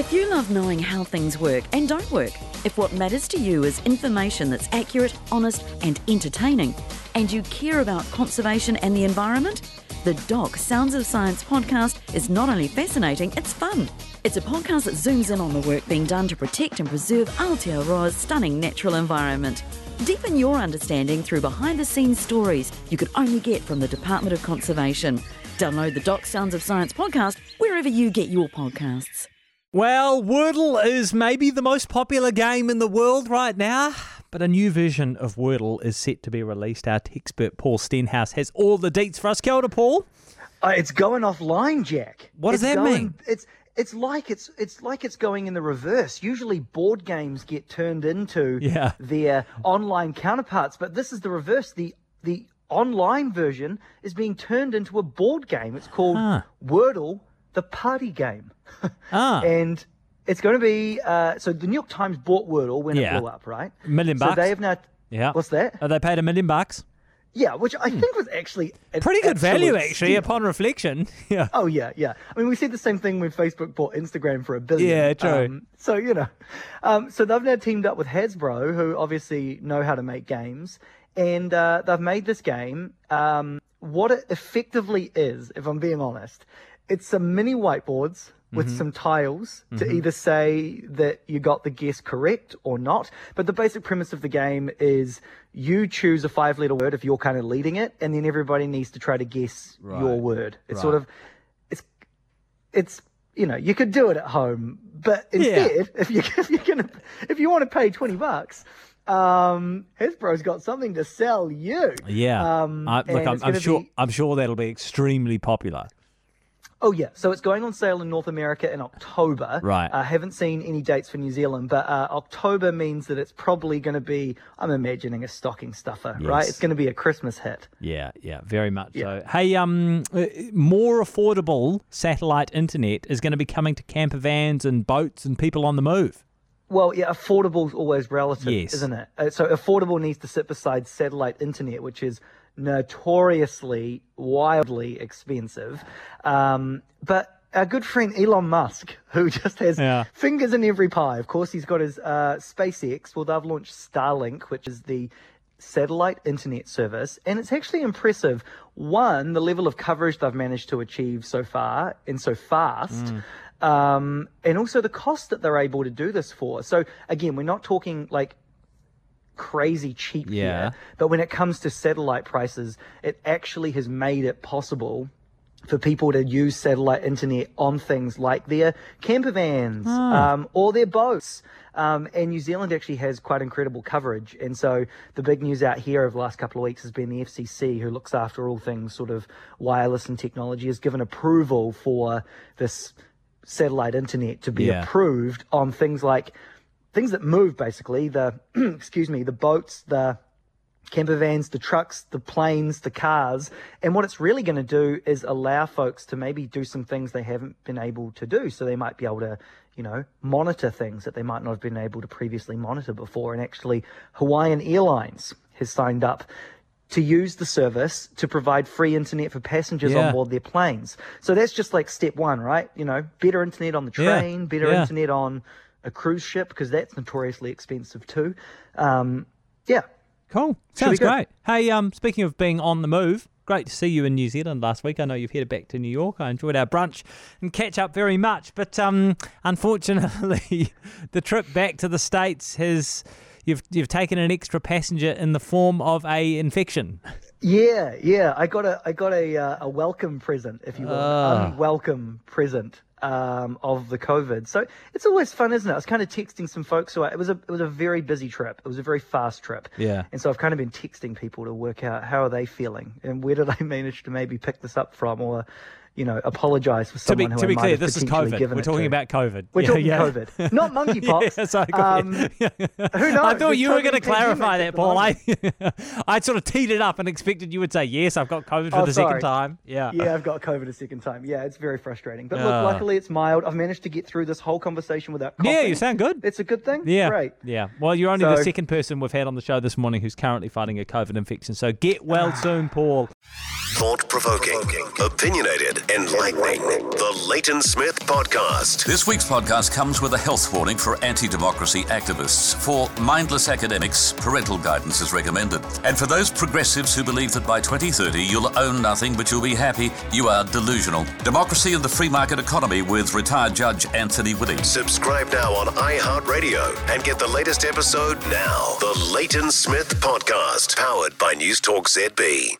If you love knowing how things work and don't work, if what matters to you is information that's accurate, honest, and entertaining, and you care about conservation and the environment, the Doc Sounds of Science podcast is not only fascinating, it's fun. It's a podcast that zooms in on the work being done to protect and preserve Aotearoa's stunning natural environment. Deepen your understanding through behind the scenes stories you could only get from the Department of Conservation. Download the Doc Sounds of Science podcast wherever you get your podcasts. Well, Wordle is maybe the most popular game in the world right now, but a new version of Wordle is set to be released. Our expert Paul Stenhouse has all the deets for us. Kia ora, Paul. Uh, it's going offline, Jack. What does It's that going- mean? It's it's like it's it's like it's going in the reverse. Usually, board games get turned into Yeah. their online counterparts, but this is the reverse. The the online version is being turned into a board game. It's called Huh. Wordle, the party game, Ah, and it's going to be. Uh, so the New York Times bought Wordle when Yeah. it blew up, right? a million So bucks. they have now. yeah. What's that? Are they paid a million bucks? Yeah, which I think was actually Hmm. Pretty good value, actually, steal. upon reflection. Yeah. Oh yeah, yeah. I mean, we said the same thing when Facebook bought Instagram for a billion. Yeah, true. Um, so you know, um, so they've now teamed up with Hasbro, who obviously know how to make games, and uh, they've made this game. Um, what it effectively is, if I'm being honest, it's some mini whiteboards with Mm-hmm. some tiles to either say that you got the guess correct or not. But the basic premise of the game is you choose a five letter word if you're kind of leading it, and then everybody needs to try to guess your word. It's sort of it's it's you know you could do it at home, but Yeah. instead, if you if you're gonna if you want to pay twenty bucks, um, Hasbro's got something to sell you. Yeah. Um, I, look, I'm, I'm sure. be- I'm sure that'll be extremely popular. Oh yeah, so it's going on sale in North America in October. Right. I haven't seen any dates for New Zealand, but uh, October means that it's probably going to be. I'm imagining a stocking stuffer, right? It's going to be a Christmas hit. Yeah, yeah, very much Yeah. so. Hey, um, uh, more affordable satellite internet is going to be coming to camper vans and boats and people on the move. Well, yeah, affordable is always relative, Yes. isn't it? Uh, so affordable needs to sit beside satellite internet, which is notoriously wildly expensive. Um, but our good friend Elon Musk, who just has Yeah. fingers in every pie, of course, he's got his uh, SpaceX. Well, they've launched Starlink, which is the satellite internet service, and it's actually impressive. One, the level of coverage they've managed to achieve so far and so fast. Um, and also the cost that they're able to do this for. So again, we're not talking like crazy cheap Yeah. here, but when it comes to satellite prices, it actually has made it possible for people to use satellite internet on things like their camper vans um, or their boats. Um, and New Zealand actually has quite incredible coverage. And so the big news out here over the last couple of weeks has been the FCC, who looks after all things sort of wireless and technology, has given approval for this satellite internet to be Yeah. approved on things like things that move basically the excuse me the boats the camper vans the trucks the planes the cars and what it's really going to do is allow folks to maybe do some things they haven't been able to do so they might be able to you know monitor things that they might not have been able to previously monitor before and actually hawaiian airlines has signed up to use the service to provide free internet for passengers Yeah. on board their planes. So that's just like step one, right? You know, better internet on the Yeah. train, better Yeah. internet on a cruise ship because that's notoriously expensive too. Um, yeah, Cool. Sounds great. Hey, um, speaking of being on the move, great to see you in New Zealand last week. I know you've headed back to New York. I enjoyed our brunch and catch up very much, but um, unfortunately, the trip back to the states has you've you've taken an extra passenger in the form of a infection. yeah, yeah. I got a I got a uh, a welcome present, if you will, unwelcome present. Um, of the COVID, so it's always fun, isn't it? I was kind of texting some folks I, it was a it was a very busy trip. It was a very fast trip. Yeah. And so I've kind of been texting people to work out how are they feeling and where did I manage to maybe pick this up from or, you know, apologize for To be someone who to be might clear, have this is COVID. We're talking to. about COVID. We're Yeah, talking yeah. COVID, not monkeypox. Yeah, sorry, Um, who knows? I thought you were going to clarify that, Paul. I, I'd sort of teed it up and expected you would say, yes, I've got COVID for Oh, the second time. Yeah. Yeah, I've got COVID a second time. Yeah, it's very frustrating. But look, Ah. luckily it's mild. I've managed to get through this whole conversation without coughing. Yeah, you sound good. It's a good thing. Yeah. Great. Yeah. Well, you're only the second person we've had on the show this morning who's currently fighting a COVID infection. So get well soon, Paul. Thought provoking, opinionated, enlightening. The Leighton Smith Podcast. This week's podcast comes with a health warning for anti democracy activists. For mindless academics, parental guidance is recommended. And for those progressives who believe that by 2030 you'll own nothing but you'll be happy, you are delusional. Democracy and the Free Market Economy with retired Judge Anthony Whitting. Subscribe now on iHeartRadio and get the latest episode now. The Leighton Smith Podcast, powered by News Talk ZB.